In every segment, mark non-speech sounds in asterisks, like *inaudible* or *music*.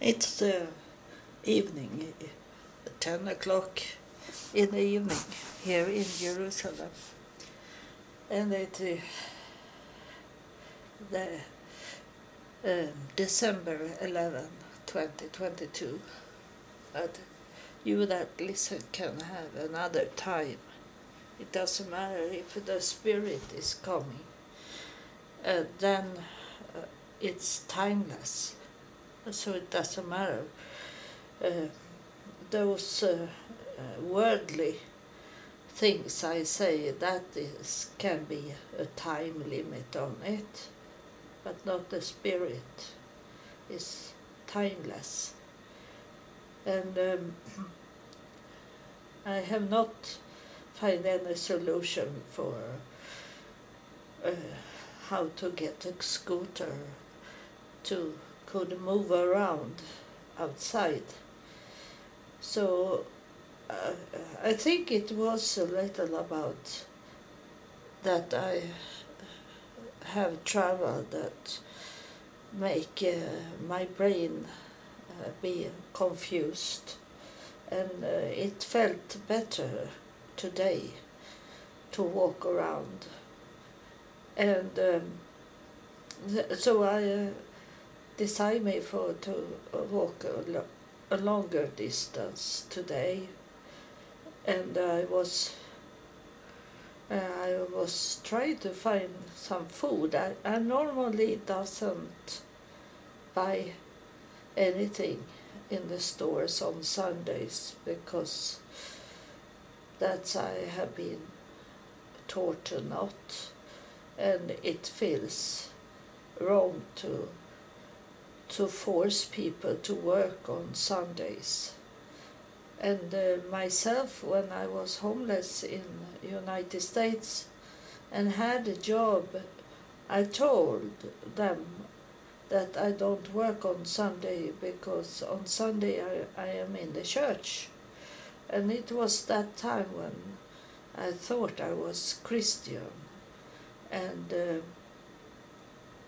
It's the evening, 10 o'clock in the evening here in Jerusalem. And it uh, the um, December 11, 2022. But you that listen can have another time. It doesn't matter if the spirit is coming. Uh, then uh, it's timeless so it doesn't matter. Uh, those uh, uh, worldly things I say, that is can be a time limit on it, but not the spirit. is timeless. And um, I have not found any solution for uh, how to get a scooter to could move around outside. So uh, I think it was a little about that I have travel that make uh, my brain uh, be confused and uh, it felt better today to walk around and um, so I uh, decide me for to walk a, a longer distance today, and I was uh, I was trying to find some food. I, I normally doesn't buy anything in the stores on Sundays because that's I have been taught to not, and it feels wrong to to force people to work on Sundays. And uh, myself, when I was homeless in United States and had a job, I told them that I don't work on Sunday because on Sunday I, I am in the church. And it was that time when I thought I was Christian. And uh,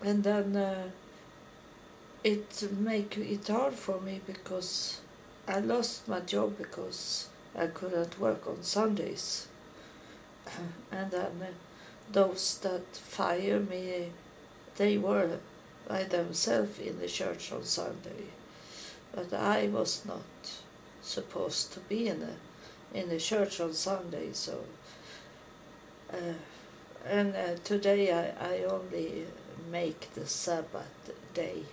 and then uh, it make it hard for me because I lost my job because I couldn't work on Sundays. *laughs* and then those that fire me, they were by themselves in the church on Sunday. But I was not supposed to be in the, in the church on Sunday, so. Uh, and uh, today I, I only make the Sabbath day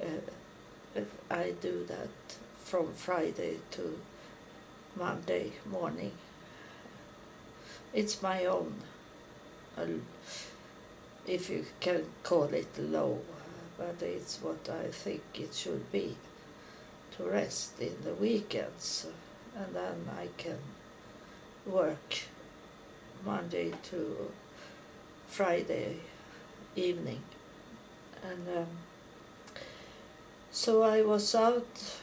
uh, I do that from Friday to Monday morning. It's my own, if you can call it low, but it's what I think it should be to rest in the weekends and then I can work Monday to Friday evening and um, so I was out.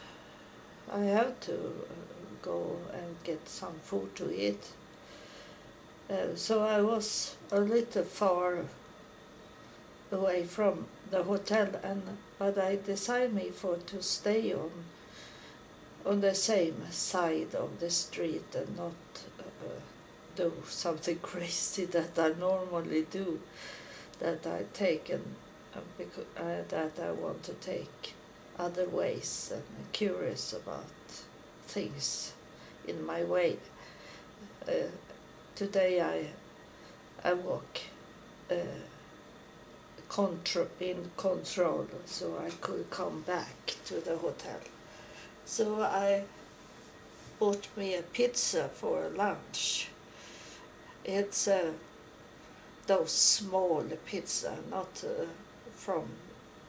I had to uh, go and get some food to eat. Uh, so I was a little far away from the hotel, and but I decided me for to stay on on the same side of the street and not uh, do something *laughs* crazy that I normally do, that I take and uh, uh, that I want to take other ways and curious about things in my way. Uh, today I I walk uh, contro- in control so I could come back to the hotel. So I bought me a pizza for lunch. It's uh, those small pizza, not uh, from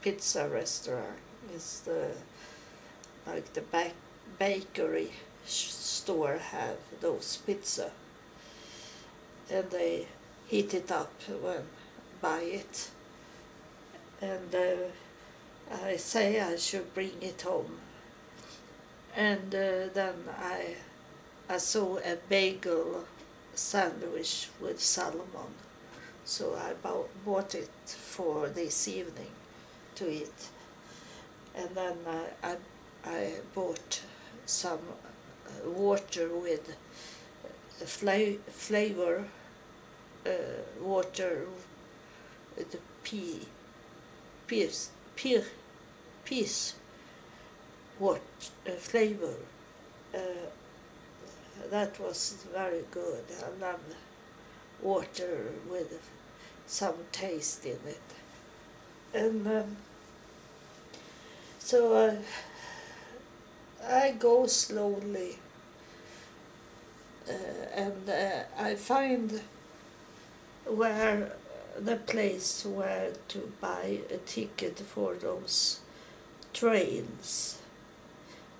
pizza restaurant is the like the back bakery store have those pizza. And they heat it up when buy it. And uh, I say I should bring it home. And uh, then I I saw a bagel sandwich with salmon. So I bought, bought it for this evening to eat and then I, I, I bought some uh, water with fla- flavor uh, water with pea, peas, pea, peas, what uh, flavor. Uh, that was very good. I love water with some taste in it. And um, so uh, I go slowly uh, and uh, I find where the place where to buy a ticket for those trains.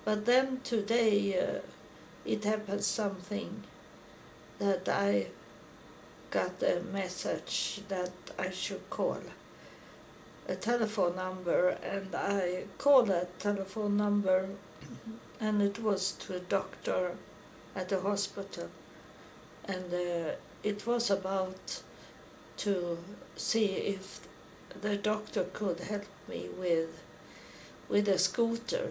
But then today uh, it happened something that I got a message that I should call a telephone number and I called that telephone number and it was to a doctor at the hospital. And uh, it was about to see if the doctor could help me with with a scooter.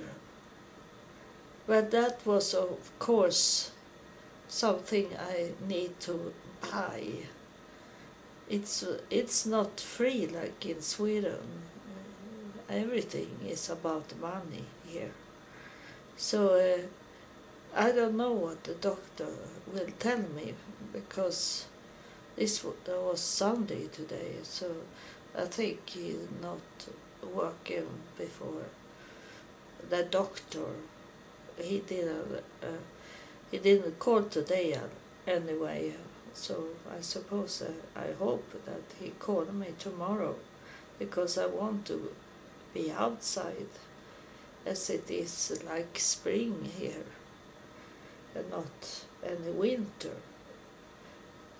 But that was of course something I need to buy it's it's not free like in Sweden everything is about money here so uh, I don't know what the doctor will tell me because this was Sunday today, so I think he's not working before the doctor. He didn't. Uh, he didn't call today anyway, so I suppose uh, I hope that he call me tomorrow, because I want to be outside, as it is like spring here and not any winter.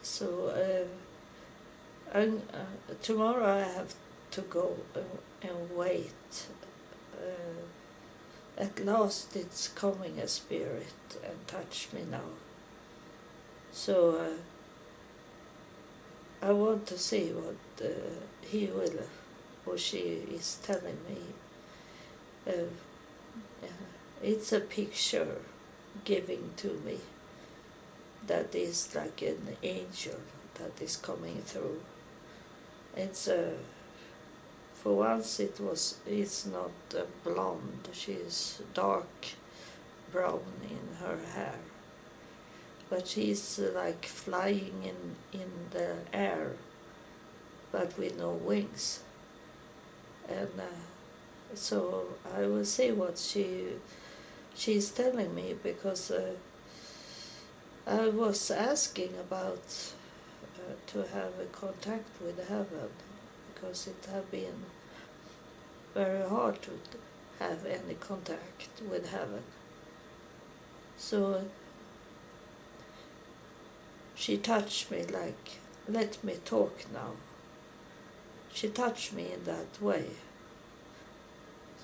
So uh, and, uh, tomorrow I have to go and wait. Uh, at last it's coming a spirit and touch me now. So uh, I want to see what uh, he will or she is telling me. Uh, it's a picture giving to me that is like an angel that is coming through. It's a, for once it was, it's not blonde, she's dark brown in her hair. But she's like flying in, in the air, but with no wings. And uh, so I will see what she she's telling me because uh, I was asking about uh, to have a contact with heaven because it had been very hard to have any contact with heaven. So she touched me like, let me talk now. She touched me in that way.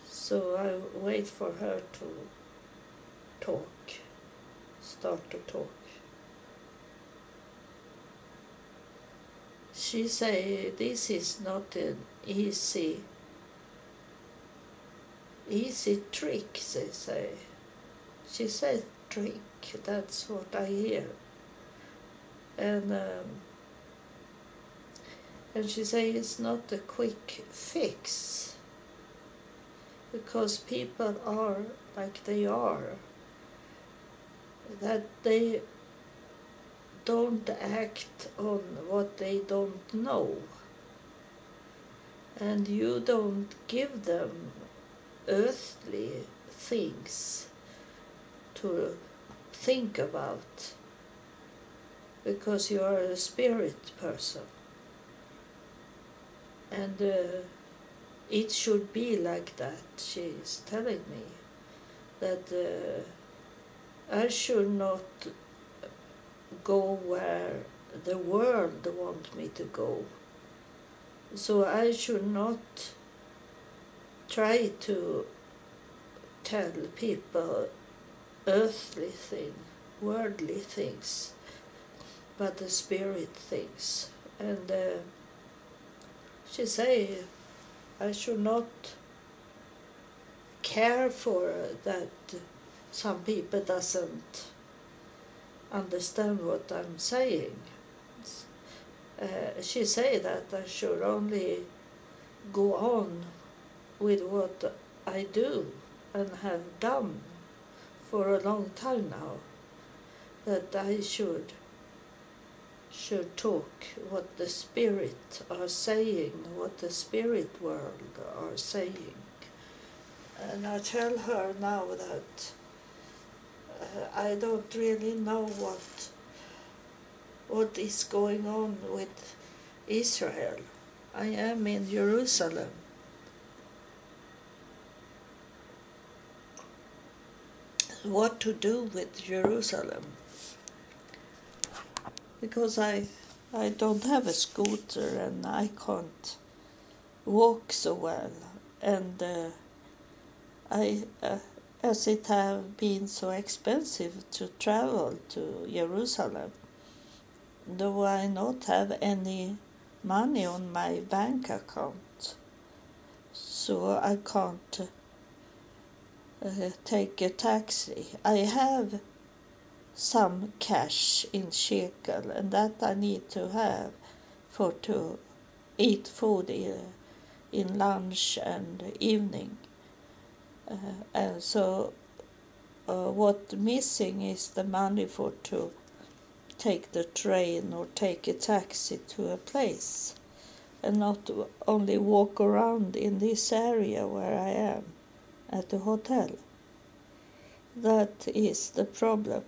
So I wait for her to talk, start to talk. She say this is not an easy easy trick, they say. She said trick, that's what I hear. And um, and she say it's not a quick fix. Because people are like they are. That they don't act on what they don't know. And you don't give them earthly things to think about because you are a spirit person. And uh, it should be like that, she is telling me. That uh, I should not go where the world want me to go. So I should not try to tell people earthly things, worldly things, but the spirit things. And uh, she say I should not care for that some people doesn't understand what I'm saying. Uh, she say that I should only go on with what I do and have done for a long time now. That I should should talk what the spirit are saying, what the spirit world are saying. And I tell her now that uh, I don't really know what what is going on with Israel. I am in Jerusalem. What to do with Jerusalem? Because I I don't have a scooter and I can't walk so well and uh, I uh, as it have been so expensive to travel to Jerusalem, do I not have any money on my bank account? So I can't uh, take a taxi. I have some cash in shekel, and that I need to have for to eat food in, lunch and evening. Uh, and so uh, what missing is the money for to take the train or take a taxi to a place and not only walk around in this area where I am at the hotel. That is the problem.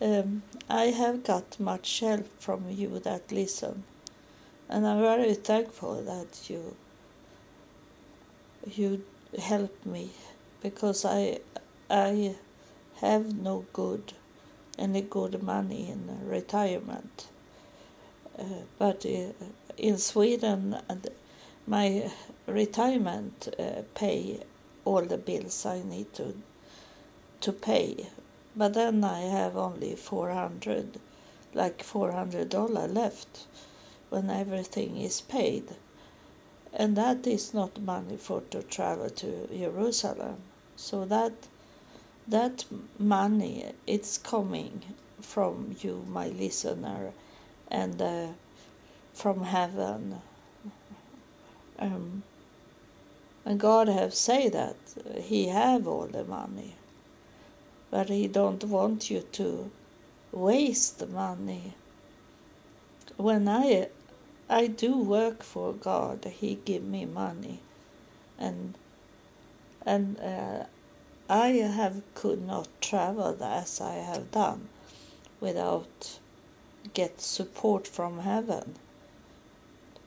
Um, I have got much help from you that listen, and I'm very thankful that you you help me because I I have no good any good money in retirement. Uh, but uh, in Sweden, my retirement uh, pay all the bills I need to to pay. But then I have only four hundred, like four hundred dollar left, when everything is paid and that is not money for to travel to Jerusalem. So that that money it's coming from you, my listener, and uh, from heaven. Um, and God have said that He have all the money, but He don't want you to waste money. When I I do work for God. He give me money, and and uh, I have could not travel as I have done without get support from heaven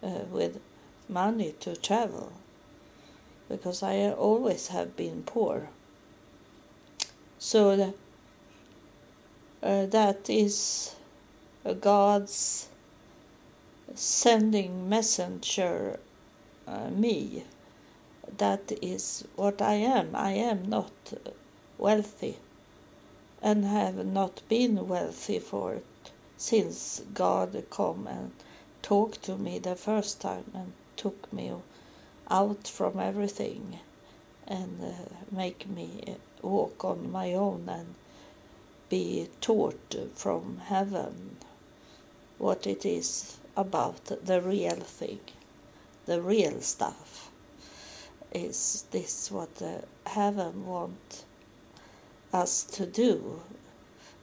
uh, with money to travel because I always have been poor. So uh, that is God's sending messenger uh, me. That is what I am. I am not wealthy and have not been wealthy for it since God come and talked to me the first time and took me out from everything and uh, make me walk on my own and be taught from heaven what it is about the real thing, the real stuff. Is this what heaven want us to do?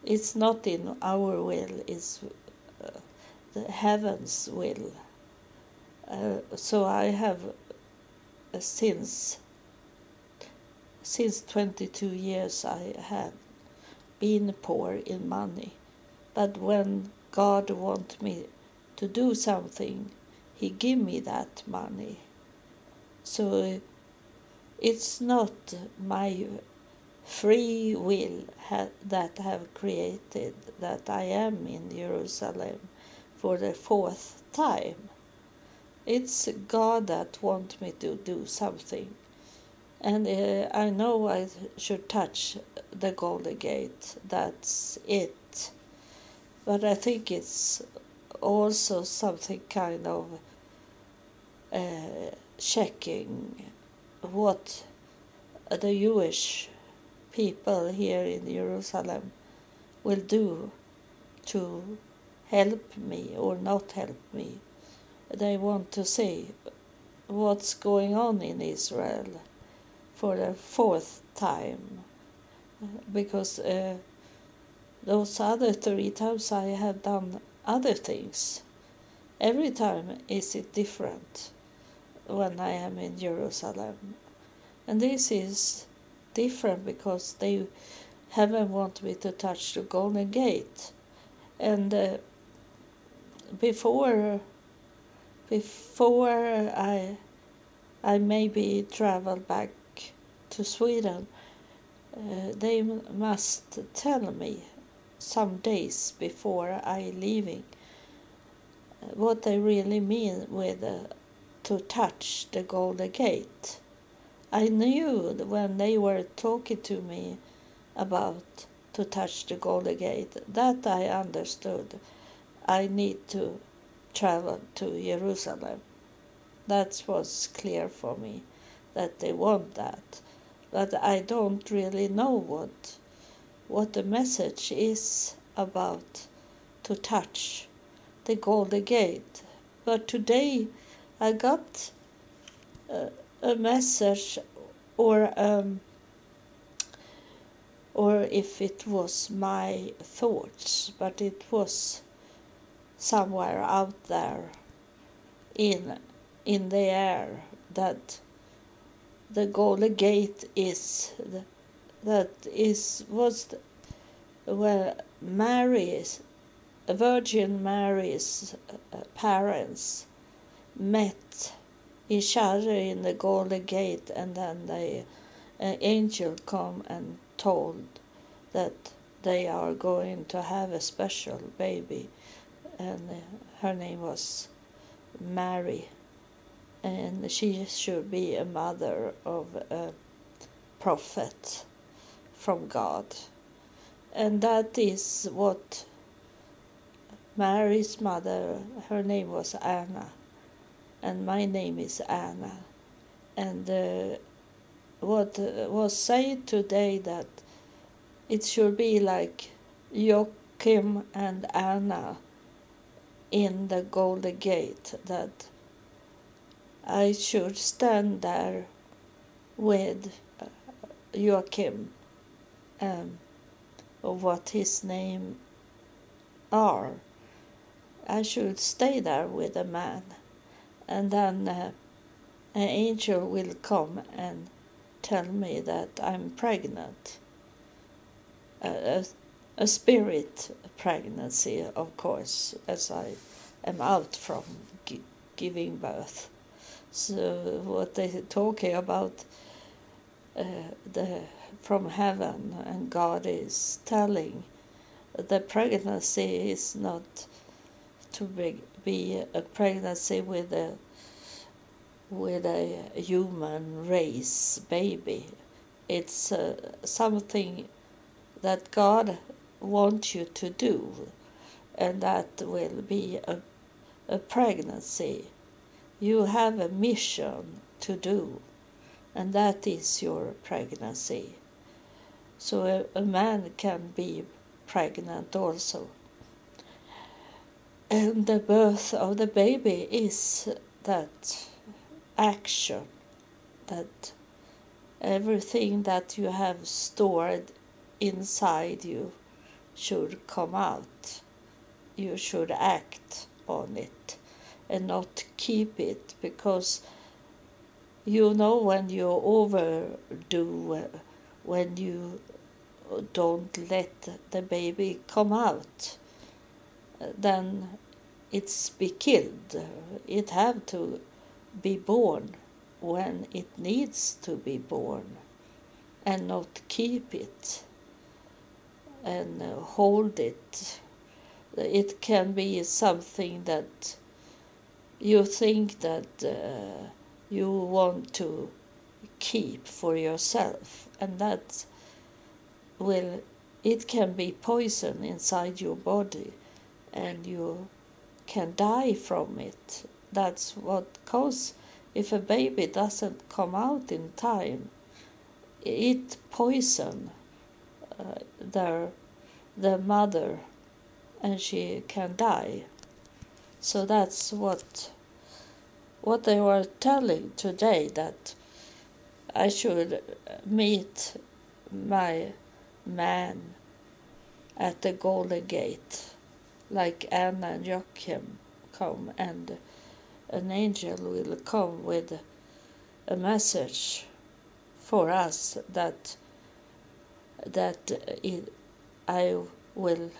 It's not in our will, it's uh, the heaven's will. Uh, so I have uh, since since 22 years I have been poor in money, but when God want me to do something, he give me that money. So it's not my free will ha- that have created that I am in Jerusalem for the fourth time. It's God that wants me to do something. And uh, I know I should touch the Golden Gate. That's it. But I think it's also something kind of uh, checking what the Jewish people here in Jerusalem will do to help me or not help me. They want to see what's going on in Israel for the fourth time because uh, those other three times I have done other things. Every time is it different when I am in Jerusalem. And this is different because they haven't wanted me to touch the Golden Gate. And uh, before before I I maybe travel back to Sweden, uh, they must tell me some days before I leaving uh, what they really mean with uh, to touch the Golden Gate. I knew when they were talking to me about to touch the Golden Gate that I understood I need to travel to Jerusalem. That was clear for me that they want that. But I don't really know what what the message is about to touch the Golden Gate. But today I got a, a message or um, or if it was my thoughts, but it was somewhere out there in in the air that the Golden Gate is that is was where Mary's Virgin Mary's uh, parents met each other in the Golden Gate, and then the an angel come and told that they are going to have a special baby, and uh, her name was Mary, and she should be a mother of a prophet from God, and that is what Mary's mother, her name was Anna and my name is Anna. And uh, what was said today that it should be like Joachim and Anna in the Golden Gate, that I should stand there with uh, Joachim, um, what his name are. I should stay there with a man and then uh, an angel will come and tell me that I'm pregnant. a, a spirit pregnancy, of course, as I am out from gi- giving birth. So what they're talking about uh, the from heaven and God is telling the pregnancy is not to be be a pregnancy with a with a human race baby. It's uh, something that God wants you to do, and that will be a, a pregnancy. You have a mission to do, and that is your pregnancy. So a, a man can be pregnant also. And the birth of the baby is that action that everything that you have stored inside you should come out. You should act on it and not keep it because you know when you overdo when you don't let the baby come out then it's be killed. It have to be born when it needs to be born and not keep it and hold it. It can be something that you think that uh, you want to keep for yourself and that will it can be poison inside your body and you can die from it. That's what causes if a baby doesn't come out in time, it poison uh, their the mother, and she can die. So that's what what they were telling today that I should meet my man at the Golden Gate, like Anna and Joachim come, and an angel will come with a message for us that that it, I will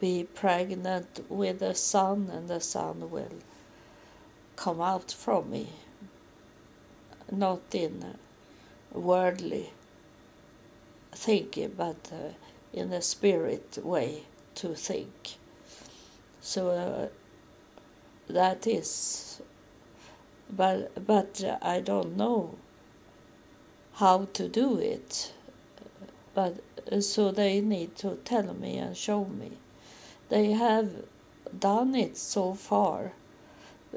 be pregnant with a son, and the son will come out from me, not in worldly thinking, but uh, in a spirit way to think. So uh, that is, but but I don't know how to do it. But uh, so they need to tell me and show me. They have done it so far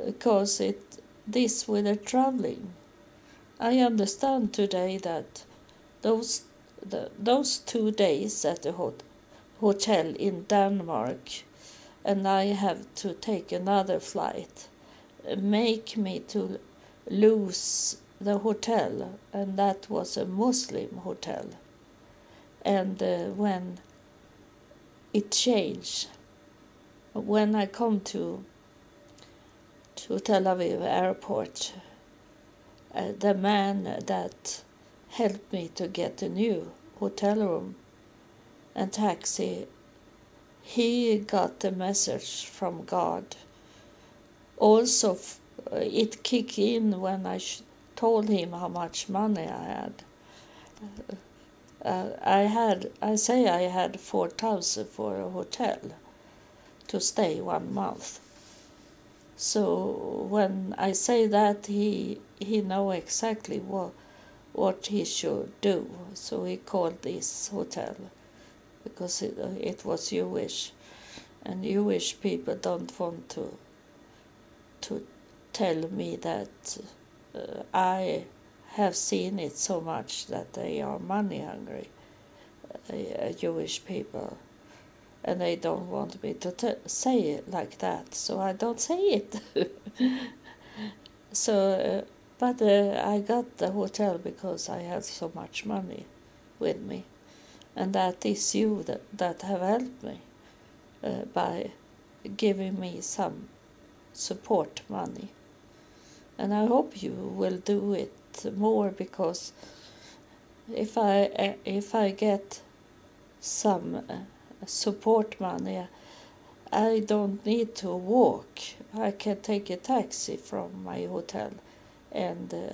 because it this with the traveling. I understand today that those the, those two days at the hot, hotel in Denmark, and I have to take another flight, make me to lose the hotel, and that was a Muslim hotel. And uh, when it changed, when I come to to Tel Aviv airport, uh, the man that helped me to get a new hotel room and taxi, he got a message from God. Also, uh, it kicked in when I told him how much money I had. Uh, uh, I had, I say I had 4,000 for a hotel to stay one month. So when I say that, he he know exactly what what he should do. So he called this hotel because it, it was Jewish, and Jewish people don't want to to tell me that uh, I have seen it so much that they are money hungry, uh, Jewish people and they don't want me to t- say it like that, so I don't say it. *laughs* so, uh, but uh, I got the hotel because I had so much money with me, and that is you that, that have helped me uh, by giving me some support money. And I hope you will do it more because if I uh, if I get some uh, support money. I don't need to walk. I can take a taxi from my hotel and uh,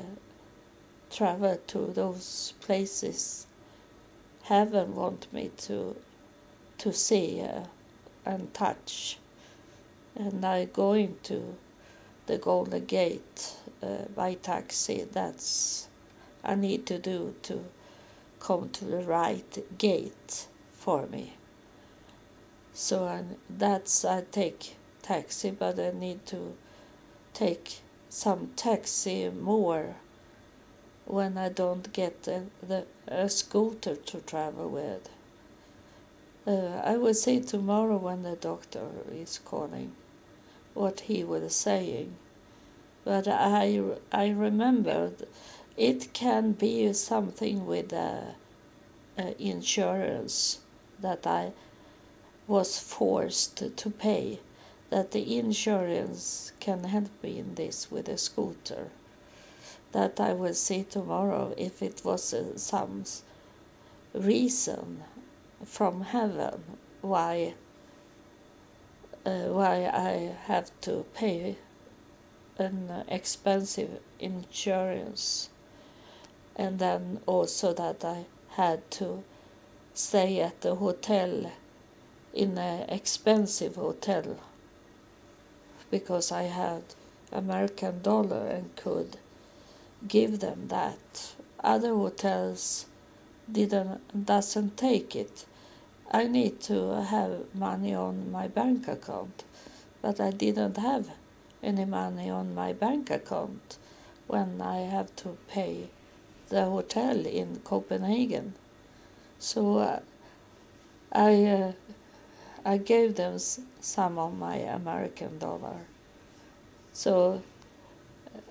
travel to those places heaven want me to to see uh, and touch. And I going to the Golden Gate uh, by taxi. That's I need to do to come to the right gate for me. So I, that's I take taxi, but I need to take some taxi more when I don't get the, the a scooter to travel with. Uh, I will see tomorrow when the doctor is calling what he was saying. But I, I remembered it can be something with uh, uh, insurance that I was forced to pay, that the insurance can help me in this with a scooter. That I will see tomorrow if it was uh, some reason from heaven why uh, why I have to pay an expensive insurance and then also that I had to stay at the hotel in an expensive hotel because I had American dollar and could give them that. Other hotels didn't doesn't take it. I need to have money on my bank account, but I didn't have any money on my bank account when I have to pay the hotel in Copenhagen. So uh, I uh, I gave them some of my American dollar. So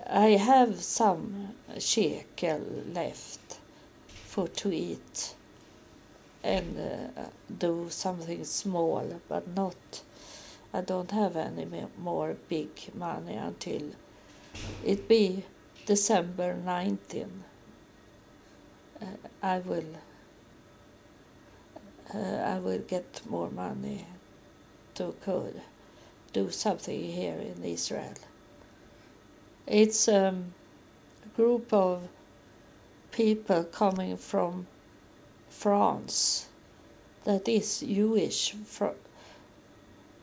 I have some shekel left for to eat and uh, do something small, but not. I don't have any more big money until it be December 19. Uh, I will I will get more money to could do something here in Israel. It's um, a group of people coming from France that is Jewish fr-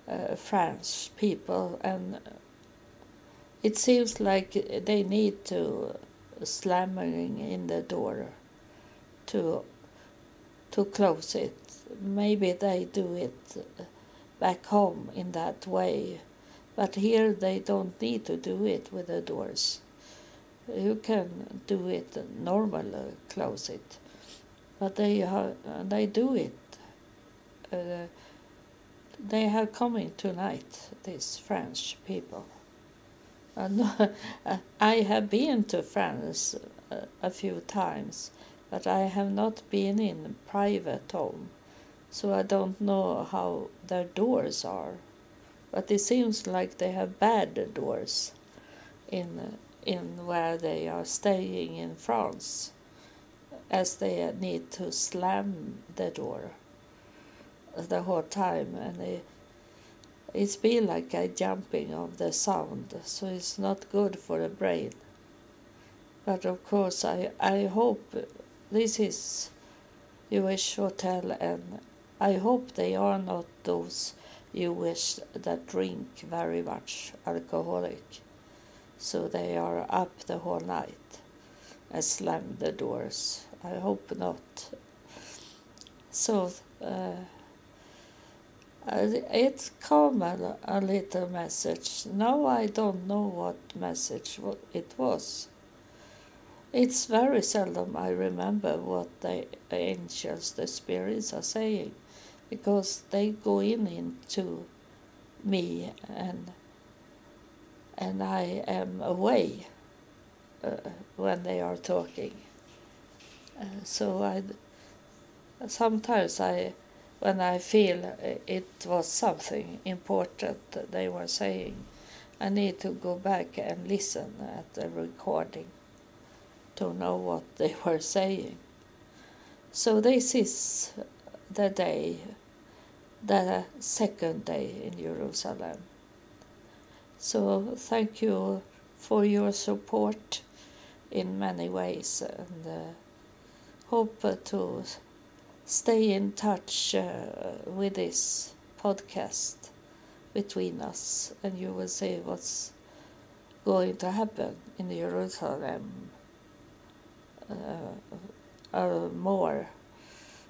uh, French people and it seems like they need to slamming in the door to to close it. Maybe they do it back home in that way, but here they don't need to do it with the doors. You can do it normally, close it, but they have, they do it. Uh, they are coming tonight. These French people. And *laughs* I have been to France a few times, but I have not been in private home, so I don't know how their doors are. But it seems like they have bad doors in in where they are staying in France, as they need to slam the door the whole time, and it's been like a jumping of the sound, so it's not good for the brain. But of course, I, I hope this is Jewish hotel, and I hope they are not those you wish that drink very much alcoholic. So they are up the whole night and slam the doors. I hope not. So uh, it come a, a little message. Now I don't know what message it was. It's very seldom I remember what the angels, the spirits, are saying, because they go in into me and and I am away uh, when they are talking. Uh, so I sometimes I when I feel it was something important they were saying, I need to go back and listen at the recording to know what they *laughs* were saying. So this is the day, the second day in Jerusalem. So thank you for your support in many ways and uh, hope to stay in touch uh, with this podcast between us and you will see what's going to happen in Jerusalem uh, uh, more.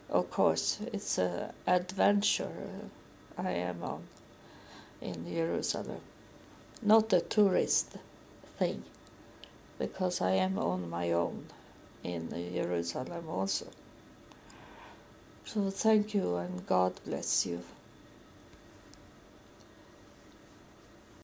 Of course, it's an adventure I am on in Jerusalem, not a tourist thing, because I am on my own in Jerusalem also. So thank you and God bless you.